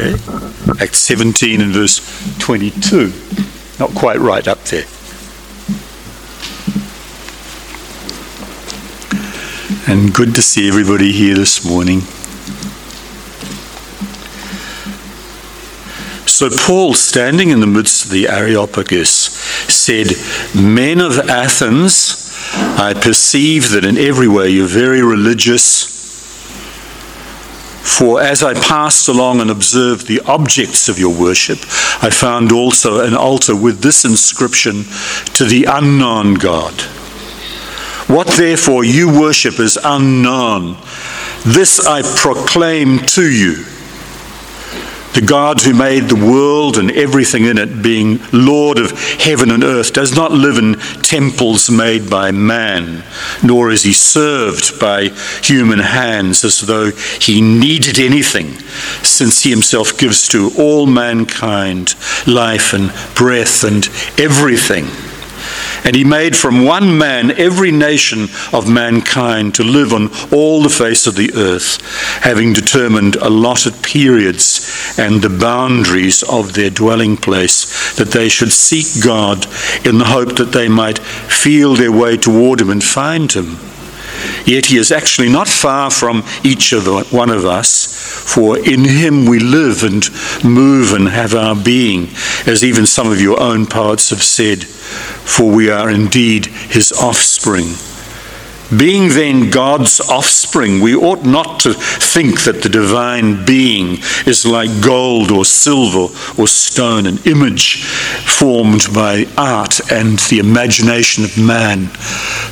Okay. Acts 17 and verse 22. Not quite right up there. And good to see everybody here this morning. So Paul, standing in the midst of the Areopagus, said, Men of Athens, I perceive that in every way you're very religious. For as I passed along and observed the objects of your worship, I found also an altar with this inscription to the unknown God. What therefore you worship is unknown. This I proclaim to you. The God who made the world and everything in it, being Lord of heaven and earth, does not live in temples made by man, nor is he served by human hands as though he needed anything, since he himself gives to all mankind life and breath and everything. And he made from one man every nation of mankind to live on all the face of the earth, having determined allotted periods and the boundaries of their dwelling place, that they should seek God in the hope that they might feel their way toward him and find him. Yet he is actually not far from each of the, one of us, for in him we live and move and have our being, as even some of your own poets have said, for we are indeed his offspring. Being then God's offspring, we ought not to think that the divine being is like gold or silver or stone, an image formed by art and the imagination of man.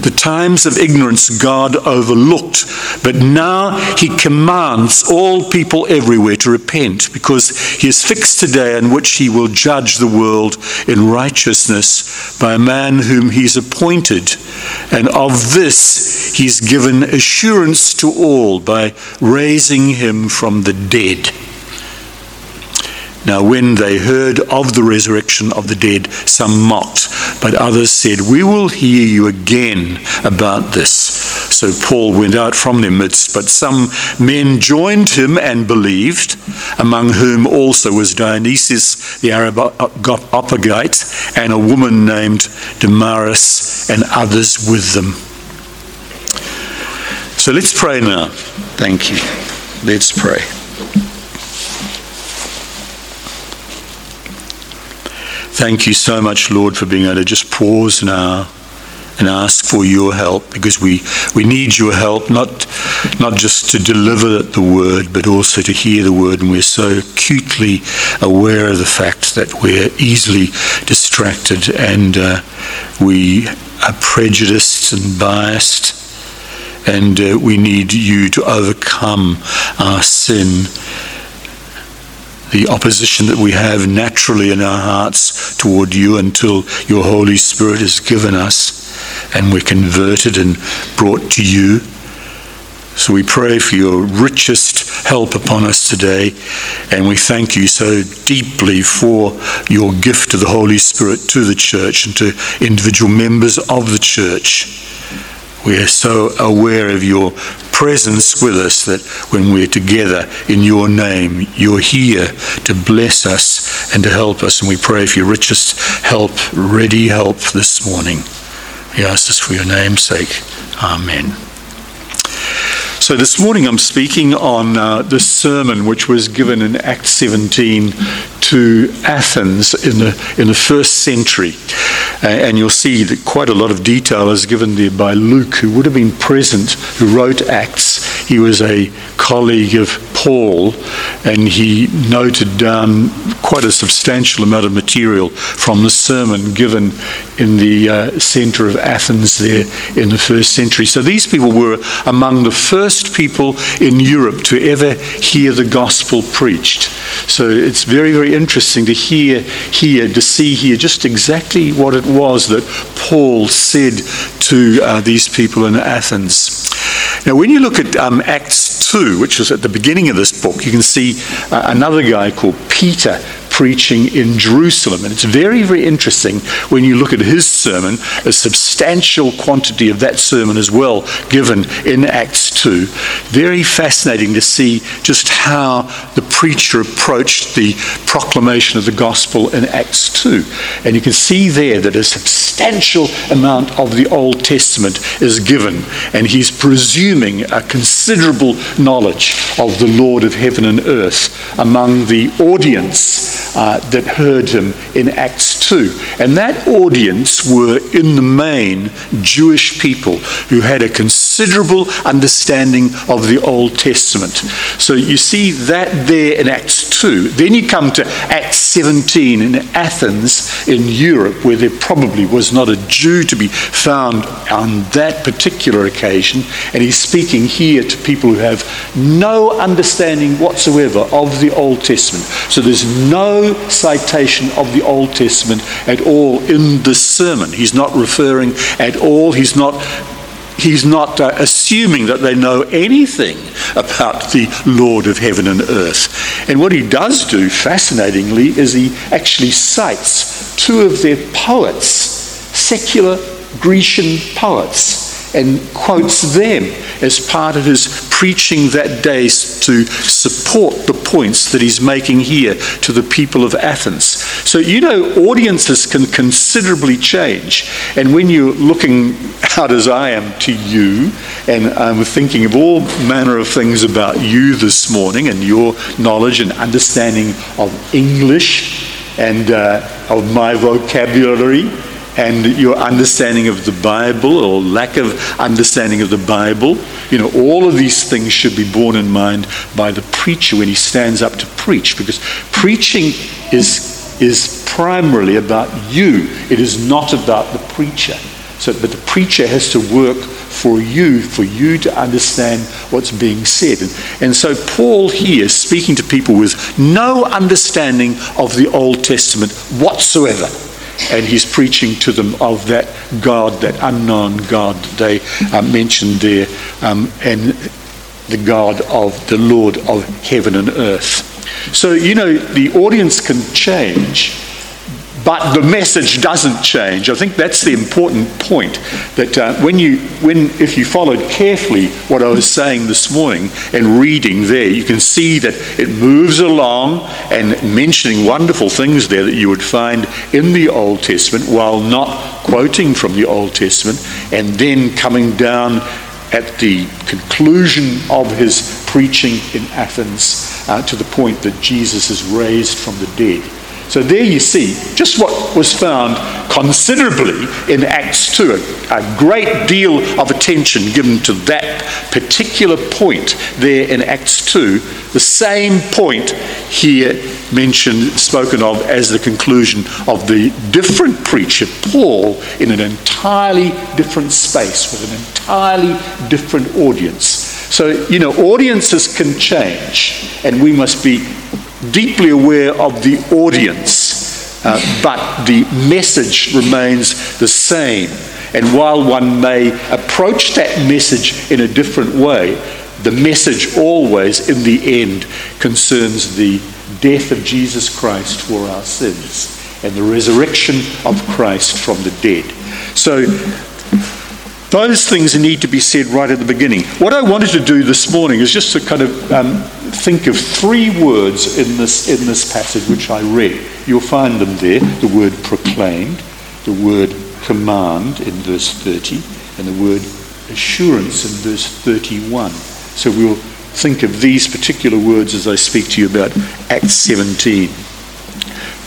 The times of ignorance God overlooked, but now he commands all people everywhere to repent because he has fixed a day in which he will judge the world in righteousness by a man whom he's appointed. And of this, he's given assurance to all by raising him from the dead. Now, when they heard of the resurrection of the dead, some mocked, but others said, We will hear you again about this. So Paul went out from their midst, but some men joined him and believed, among whom also was Dionysius the Areopagite, and a woman named Damaris, and others with them. So let's pray now. Thank you. Let's pray. Thank you so much, Lord, for being able to just pause now and ask for your help because we, we need your help, not, not just to deliver the word, but also to hear the word. And we're so acutely aware of the fact that we're easily distracted and uh, we are prejudiced and biased. And uh, we need you to overcome our sin the opposition that we have naturally in our hearts toward you until your Holy Spirit is given us and we're converted and brought to you. So we pray for your richest help upon us today, and we thank you so deeply for your gift of the Holy Spirit to the church and to individual members of the church. We are so aware of your presence with us that when we're together in your name, you're here to bless us and to help us. And we pray for your richest help, ready help this morning. We ask this for your name's sake. Amen. So this morning I'm speaking on uh, the sermon which was given in Acts 17 to Athens in the, in the first century. Uh, and you'll see that quite a lot of detail is given there by Luke, who would have been present, who wrote Acts. He was a colleague of Paul, and he noted down quite a substantial amount of material from the sermon given in the uh, center of Athens there in the first century. So these people were among the first people in Europe to ever hear the gospel preached. So it's very, very interesting to hear here, to see here just exactly what it was that Paul said to uh, these people in Athens. Now, when you look at um, Acts 2, which is at the beginning of this book, you can see uh, another guy called Peter preaching in Jerusalem. And it's very, very interesting when you look at his sermon, a substantial quantity of that sermon as well given in Acts 2. Very fascinating to see just how the preacher approached the proclamation of the gospel in Acts 2. And you can see there that a substantial amount of the Old Testament is given, and he's presuming a considerable knowledge of the Lord of heaven and earth among the audience uh, that heard him in Acts 2. And that audience were, in the main, Jewish people who had a considerable understanding of the Old Testament. So you see that there in Acts 2. Then you come to Acts 17 in Athens in Europe, where there probably was not a Jew to be found on that particular occasion. And he's speaking here to people who have no understanding whatsoever of the Old Testament. So there's no citation of the Old Testament at all in this sermon. He's not referring at all, he's not he's not uh, assuming that they know anything about the Lord of heaven and earth. And what he does do, fascinatingly, is he actually cites two of their poets, secular Grecian poets and quotes them as part of his preaching that day to support the points that he's making here to the people of Athens. So, you know, audiences can considerably change. And when you're looking out as I am to you, and I'm thinking of all manner of things about you this morning and your knowledge and understanding of English and uh, of my vocabulary and your understanding of the Bible or lack of understanding of the Bible. You know, all of these things should be borne in mind by the preacher when he stands up to preach because preaching is, is primarily about you, it is not about the preacher. So, but the preacher has to work for you, for you to understand what's being said. And, and so Paul here, speaking to people with no understanding of the Old Testament whatsoever, and he's preaching to them of that God, that unknown God that they uh, mentioned there, um, and the God of the Lord of heaven and earth. So, you know, the audience can change but the message doesn't change. I think that's the important point. That uh, when you, when if you followed carefully what I was saying this morning and reading there, you can see that it moves along and mentioning wonderful things there that you would find in the Old Testament while not quoting from the Old Testament, and then coming down at the conclusion of his preaching in Athens uh, to the point that Jesus is raised from the dead. So there you see just what was found considerably in Acts 2. A, a, great deal of attention given to that particular point there in Acts 2. The same point here mentioned, spoken of as the conclusion of the different preacher, Paul, in an entirely different space with an entirely different audience. So, you know, audiences can change, and we must be deeply aware of the audience, uh, but the message remains the same. And while one may approach that message in a different way, the message always, in the end, concerns the death of Jesus Christ for our sins and the resurrection of Christ from the dead. So, those things need to be said right at the beginning. What I wanted to do this morning is just to kind of um, think of three words in this, in this passage which I read. You'll find them there the word proclaimed, the word command in verse 30, and the word assurance in verse 31. So we'll think of these particular words as I speak to you about Acts 17.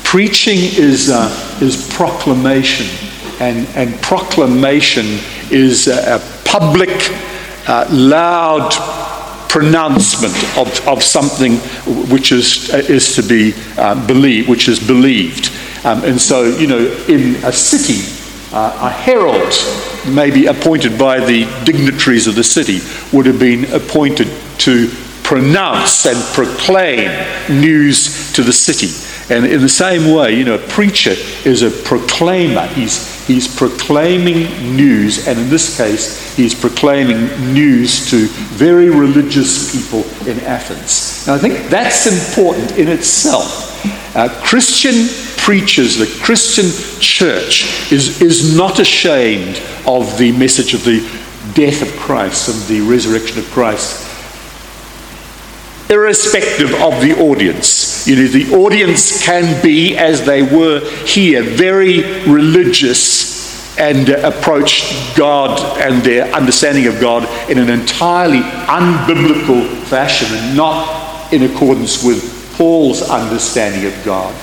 Preaching is, uh, is proclamation, and, and proclamation is a, public, uh, loud pronouncement of, of something which is, is to be uh, believed, which is believed. Um, and so, you know, in a city, uh, a herald, maybe appointed by the dignitaries of the city, would have been appointed to pronounce and proclaim news to the city. And in the same way, you know, a preacher is a proclaimer. He's, he's proclaiming news, and in this case, he's proclaiming news to very religious people in Athens. Now, I think that's important in itself. Uh, Christian preachers, the Christian church, is, is not ashamed of the message of the death of Christ and the resurrection of Christ, irrespective of the audience. You know, the audience can be, as they were here, very religious and approach God and their understanding of God in an entirely unbiblical fashion and not in accordance with Paul's understanding of God.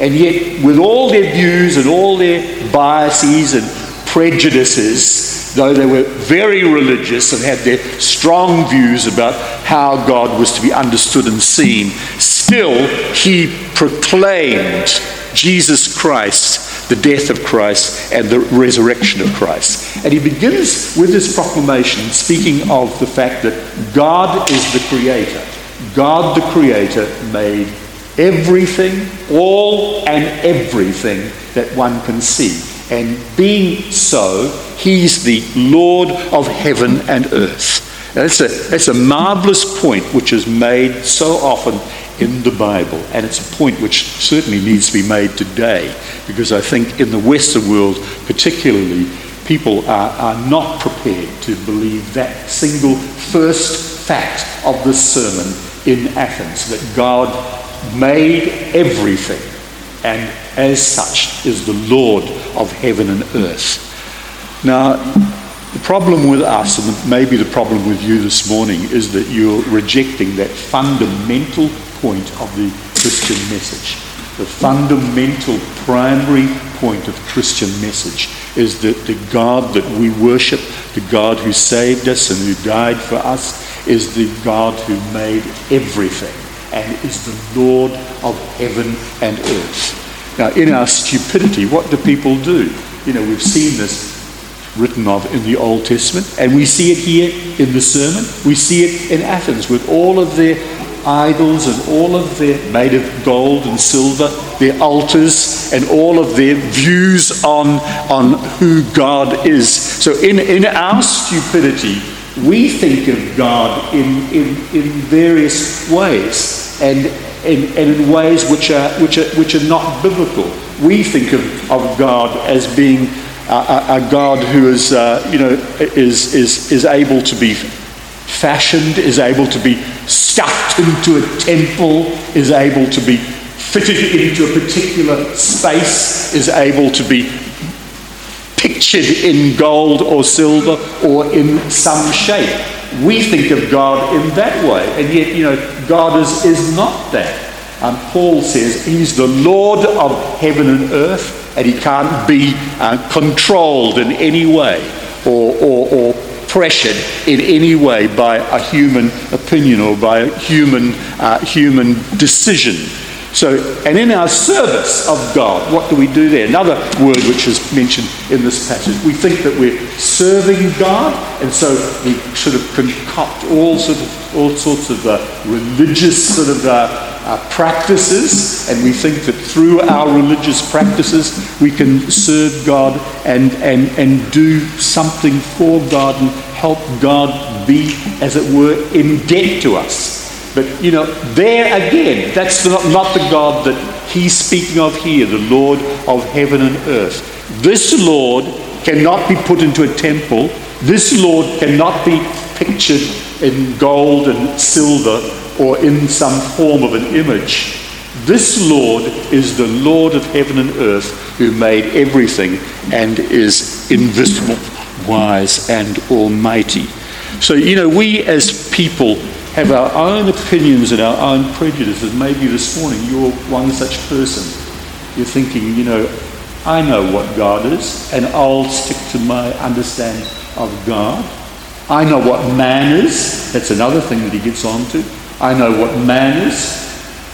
And yet, with all their views and all their biases and prejudices, though they were very religious and had their strong views about how God was to be understood and seen, still he proclaimed Jesus Christ, the death of Christ, and the resurrection of Christ. And he begins with this proclamation speaking of the fact that God is the creator. God the Creator made everything, all and everything that one can see. And being so, He's the Lord of heaven and earth. that's a, that's a marvelous point which is made so often in the Bible. And it's a point which certainly needs to be made today because I think in the Western world, particularly, people are, are not prepared to believe that single first fact of the sermon in Athens that God made everything and as such is the Lord of heaven and earth. Now, the problem with us, and maybe the problem with you this morning, is that you're rejecting that fundamental point of the Christian message. The fundamental, primary point of Christian message is that the God that we worship, the God who saved us and who died for us, is the God who made everything and is the Lord of heaven and earth. Now, in our stupidity, what do people do? You know, we've seen this written of in the Old Testament, and we see it here in the sermon. We see it in Athens with all of their idols and all of their made of gold and silver, their altars, and all of their views on, on who God is. So, in, in our stupidity, we think of God in, in, in various ways and, and in ways which are, which, are, which are not biblical. We think of, of God as being a, a God who is, uh, you know, is, is, is able to be fashioned, is able to be stuffed into a temple, is able to be fitted into a particular space, is able to be pictured in gold or silver or in some shape. We think of God in that way, and yet, you know, God is, is not that. And Paul says he's the Lord of heaven and earth, and he can't be uh, controlled in any way or, or, or pressured in any way by a human opinion or by a human, uh, human decision. So, and in our service of God, what do we do there? Another word which is mentioned in this passage. We think that we're serving God, and so we sort of concoct all sort of all sorts of uh, religious sort of uh, uh, practices, and we think that through our religious practices we can serve God and and and do something for God and help God be, as it were, in debt to us. But, you know, there again, that's not, not the God that he's speaking of here, the Lord of heaven and earth. This Lord cannot be put into a temple. This Lord cannot be pictured in gold and silver or in some form of an image. This Lord is the Lord of heaven and earth who made everything and is invisible, wise, and almighty. So, you know, we as people have our own opinions and our own prejudices. Maybe this morning you're one such person. You're thinking, you know, I know what God is, and I'll stick to my understanding of God. I know what man is. That's another thing that he gets on to. I know what man is.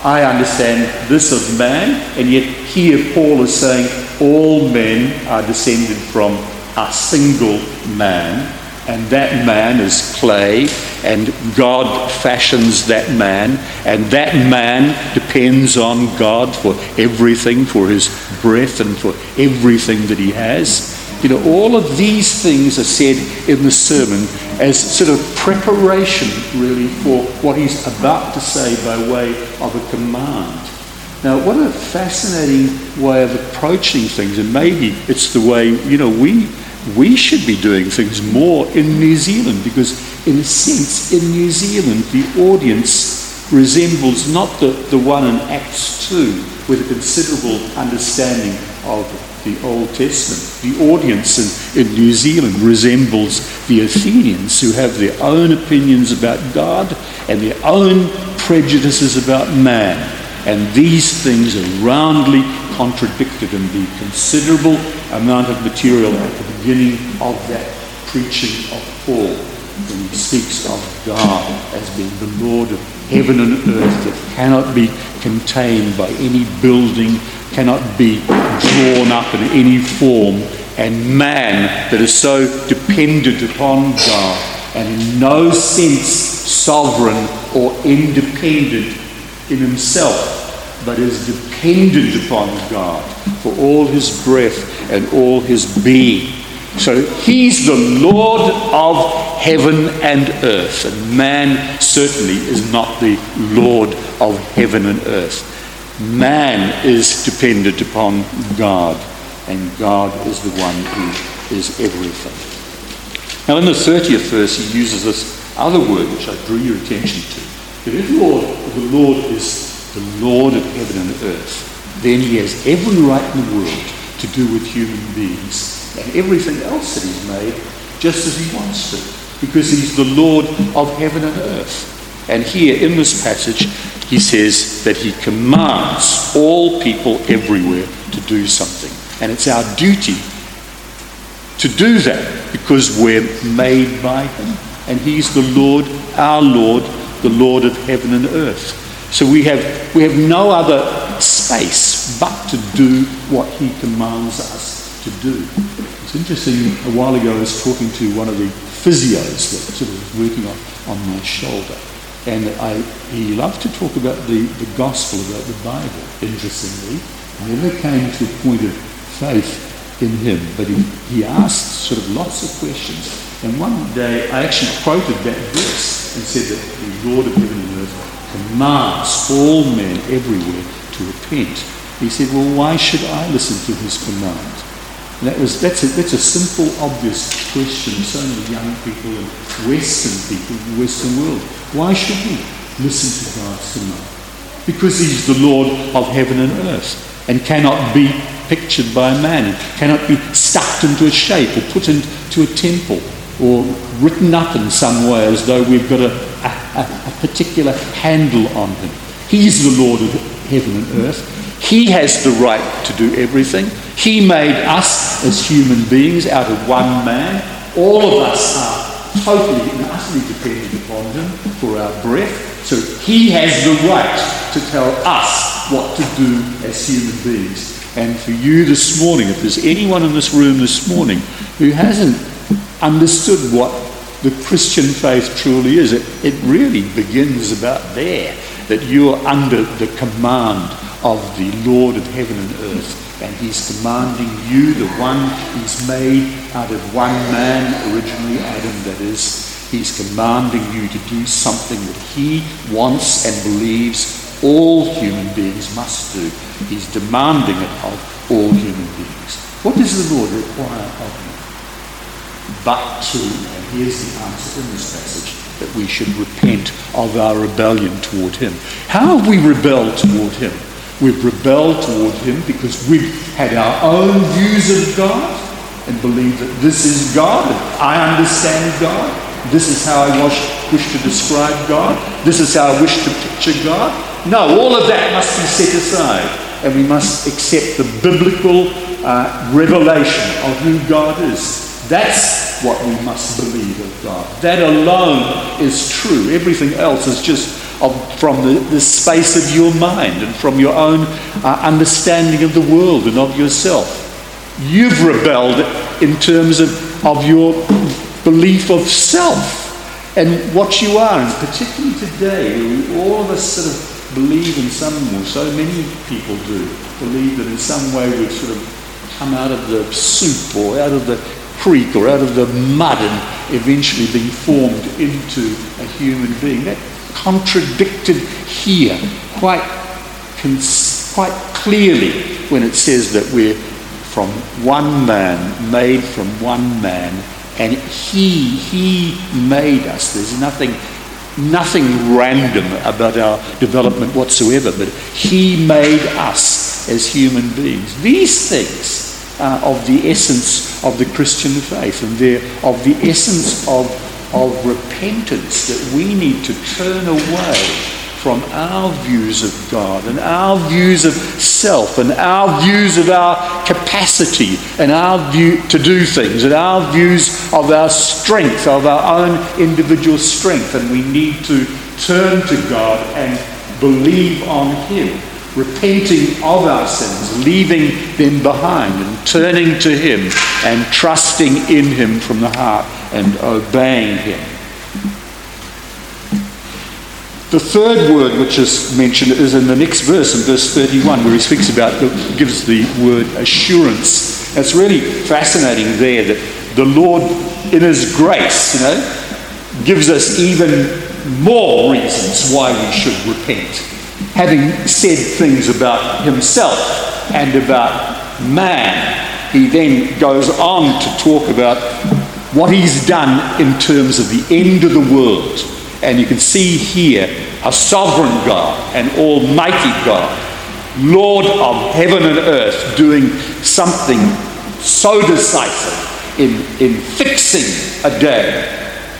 I understand this of man, and yet here Paul is saying all men are descended from a single man, and that man is clay, and God fashions that man, and that man depends on God for everything, for his breath, and for everything that he has. You know, all of these things are said in the sermon as sort of preparation, really, for what he's about to say by way of a command. Now, what a fascinating way of approaching things, and maybe it's the way, you know, we, we should be doing things more in New Zealand because, in a sense, in New Zealand, the audience resembles not the, the one in Acts 2 with a considerable understanding of the Old Testament. The audience in, in New Zealand resembles the Athenians who have their own opinions about God and their own prejudices about man. And these things are roundly contradicted in the considerable amount of material at the beginning of that preaching of Paul when he speaks of God as being the Lord of heaven and earth that cannot be contained by any building cannot be drawn up in any form, and man that is so dependent upon God and in no sense sovereign or independent in himself, but is dependent upon God for all his breath and all his being. So he's the Lord of heaven and earth, and man certainly is not the Lord of heaven and earth. Man is dependent upon God, and God is the one who is everything. Now, in the 30th verse, he uses this other word which I drew your attention to. That if Lord, the Lord is the Lord of heaven and earth, then he has every right in the world to do with human beings and everything else that he's made just as he wants to, because he's the Lord of heaven and earth. And here in this passage, he says that he commands all people everywhere to do something. And it's our duty to do that because we're made by him. And he's the Lord, our Lord, the Lord of heaven and earth. So we have, we have no other space but to do what he commands us to do. It's interesting, a while ago I was talking to one of the physios that sort of was working on, on my shoulder. And I, he loved to talk about the, the gospel, about the Bible, interestingly. Never came to a point of faith in him, but he, he asked sort of lots of questions. And one day I actually quoted that verse and said that the Lord of heaven and earth commands all men everywhere to repent. He said, Well, why should I listen to his command? And that was, that's, a, that's a simple, obvious question. So many young people and Western people in the Western world why should we listen to God's command? Because He's the Lord of heaven and earth and cannot be pictured by man, cannot be stuffed into a shape or put into a temple or written up in some way as though we've got a, a, a particular handle on Him. He's the Lord of heaven and earth. He has the right to do everything. He made us as human beings out of one man. All of us are totally and utterly dependent upon Him for our breath. So He has the right to tell us what to do as human beings. And for you this morning, if there's anyone in this room this morning who hasn't understood what the Christian faith truly is, it, it really begins about there that you're under the command of the Lord of heaven and earth and he's commanding you, the one he's made out of one man, originally Adam, that is, he's commanding you to do something that he wants and believes all human beings must do. He's demanding it of all human beings. What does the Lord require of you? But to, and here's the answer in this passage, that we should repent of our rebellion toward him. How have we rebelled toward him? We've rebelled toward him because we've had our own views of God and believe that this is God, I understand God. This is how I wish, wish to describe God. This is how I wish to picture God. No, all of that must be set aside, and we must accept the biblical uh, revelation of who God is. That's what we must believe of God. That alone is true. Everything else is just of, from the, the space of your mind and from your own uh, understanding of the world and of yourself. You've rebelled in terms of, of your belief of self and what you are, and particularly today, all of us sort of believe in some, or so many people do, believe that in some way we've sort of come out of the soup or out of the creek or out of the mud and eventually being formed into a human being. That contradicted here quite, cons- quite clearly when it says that we're from one man, made from one man, and he, he made us. There's nothing, nothing random about our development whatsoever, but he made us as human beings. These things are of the essence of the Christian faith, and of the essence of, of repentance that we need to turn away from our views of God and our views of self and our views of our capacity and our view to do things and our views of our strength, of our own individual strength. And we need to turn to God and believe on Him, repenting of our sins, leaving them behind and turning to Him and trusting in Him from the heart and obeying Him. The third word which is mentioned is in the next verse, in verse 31, where he speaks about, gives the word assurance. It's really fascinating there that the Lord, in his grace, you know, gives us even more reasons why we should repent. Having said things about himself and about man, he then goes on to talk about what he's done in terms of the end of the world. And you can see here a sovereign God, an almighty God, Lord of heaven and earth, doing something so decisive in, in fixing a day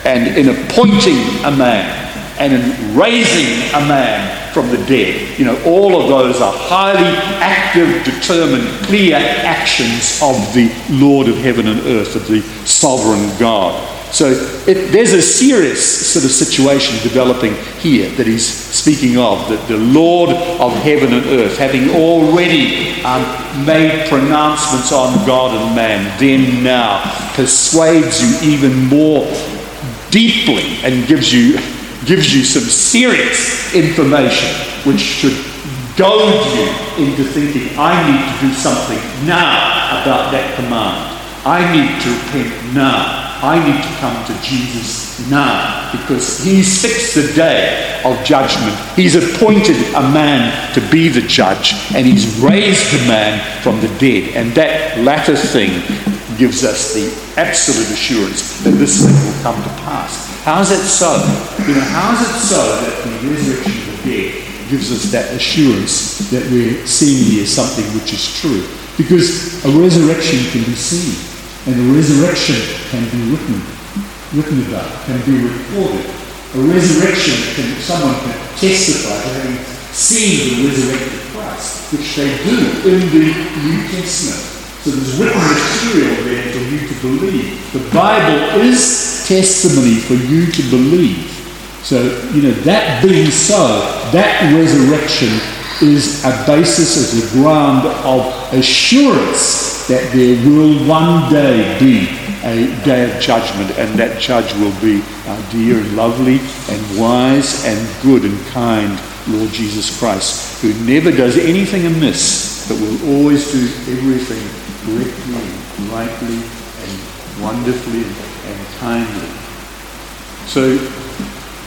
and in appointing a man and in raising a man from the dead. You know, all of those are highly active, determined, clear actions of the Lord of heaven and earth, of the sovereign God. So it, there's a serious sort of situation developing here that he's speaking of, that the Lord of heaven and earth, having already um, made pronouncements on God and man, then now persuades you even more deeply and gives you, gives you some serious information which should goad you into thinking, I need to do something now about that command. I need to repent now. I need to come to Jesus now because he's fixed the day of judgment. He's appointed a man to be the judge and he's raised a man from the dead. And that latter thing gives us the absolute assurance that this thing will come to pass. How is it so? You know, how is it so that the resurrection of the dead gives us that assurance that we're seeing here something which is true? Because a resurrection can be seen. And a resurrection can be written, written about, can be recorded. A resurrection can someone can testify to having seen the resurrected Christ, which they do in the New Testament. So there's written material there for you to believe. The Bible is testimony for you to believe. So, you know, that being so, that resurrection is a basis, as a ground of assurance that there will one day be a day of judgment, and that judge will be our dear and lovely and wise and good and kind Lord Jesus Christ, who never does anything amiss, but will always do everything correctly and rightly and wonderfully and kindly. So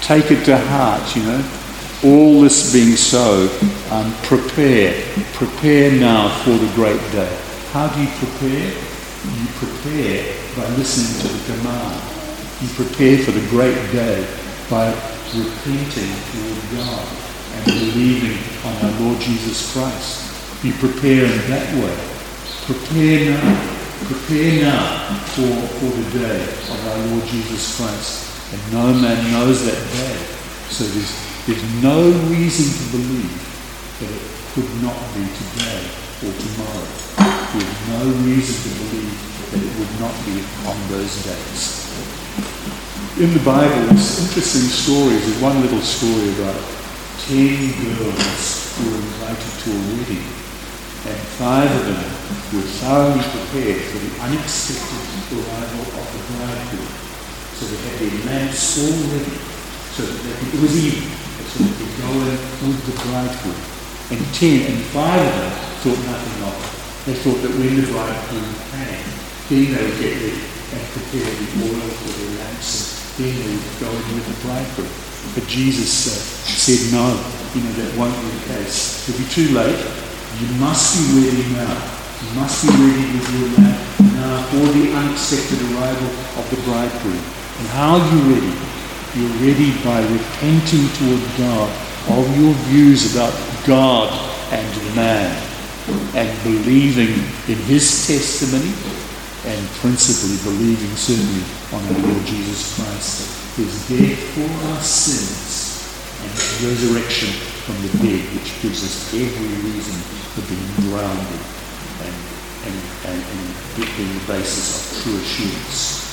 take it to heart, you know. All this being so, um, prepare. Prepare now for the great day. How do you prepare? You prepare by listening to the command. You prepare for the great day by repenting toward God and believing on our Lord Jesus Christ. You prepare in that way. Prepare now. Prepare now for, for the day of our Lord Jesus Christ. And no man knows that day. So there's, there's no reason to believe that it could not be today or tomorrow with no reason to believe that it would not be on those days. In the Bible, there's interesting stories. There's one little story about ten girls who were invited to a wedding, and five of them were thoroughly prepared for the unexpected arrival of the bridegroom. So they had their lamps all ready, so that they could, it was evening, so they could go in with the bridegroom. And ten, and five of them thought nothing of it. They thought that when the bridegroom came, then they would get ready and prepare the oil for their lamps, and then they would go in with the bridegroom. But Jesus uh, said, no, you know, that won't be the case. It'll be too late. You must be ready now. You must be ready with your lamp now for the unexpected arrival of the bridegroom. And how are you ready? You're ready by repenting toward God of your views about God and man and believing in his testimony and principally believing certainly on our Lord Jesus Christ, his death for our sins and his resurrection from the dead, which gives us every reason for being grounded and, and, and, and being the basis of true assurance.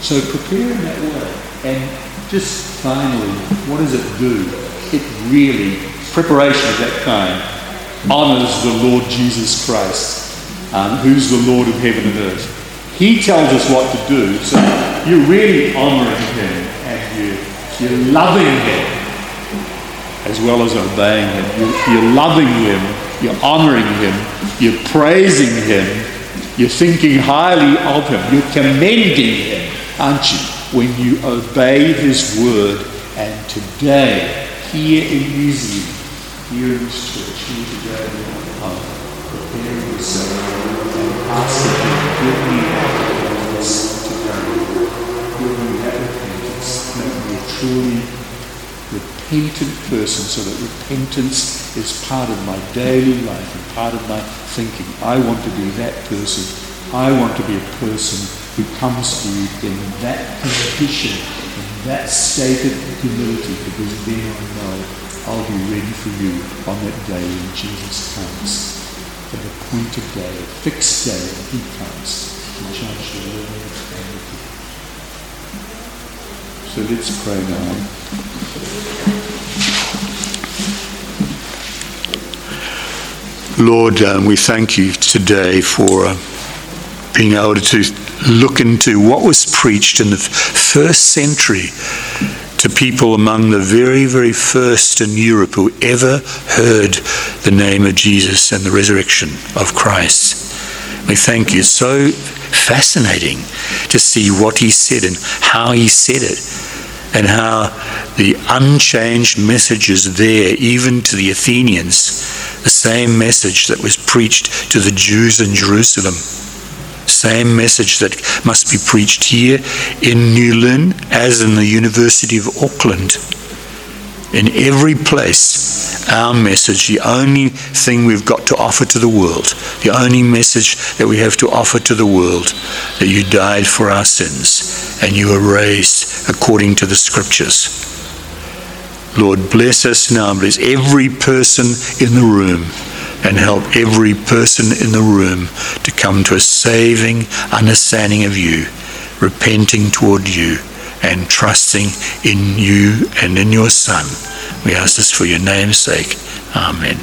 So prepare in that way. And just finally, what does it do? It really, preparation of that kind, honors the Lord Jesus Christ um, who's the Lord of heaven and earth. He tells us what to do, so you're really honoring him and you're, you're loving him as well as obeying him. You're, you're loving him, you're honoring him, you're praising him, you're thinking highly of him, you're commending him, aren't you, when you obey his word. And today, here in New Zealand, here in this church, here today, prepare yourself ask that you give me that repentance today. Give me that repentance. Me a truly repentant person so that repentance is part of my daily life and part of my thinking. I want to be that person. I want to be a person who comes to you in that condition, in that state of humility, because then I know I'll be ready for you on that day when Jesus comes a appointed day, a fixed day when he comes to judge the the dead. So let's pray now. Lord, um, we thank you today for uh, being able to look into what was preached in the first century to people among the very, very first in Europe who ever heard the name of Jesus and the resurrection of Christ. We thank you. It's so fascinating to see what he said and how he said it, and how the unchanged message is there, even to the Athenians, the same message that was preached to the Jews in Jerusalem same message that must be preached here in New Lynn as in the University of Auckland. In every place, our message, the only thing we've got to offer to the world, the only message that we have to offer to the world, that you died for our sins and you were raised according to the scriptures. Lord, bless us now. Bless every person in the room and help every person in the room to come to a saving understanding of you, repenting toward you, and trusting in you and in your Son. We ask this for your name's sake. Amen.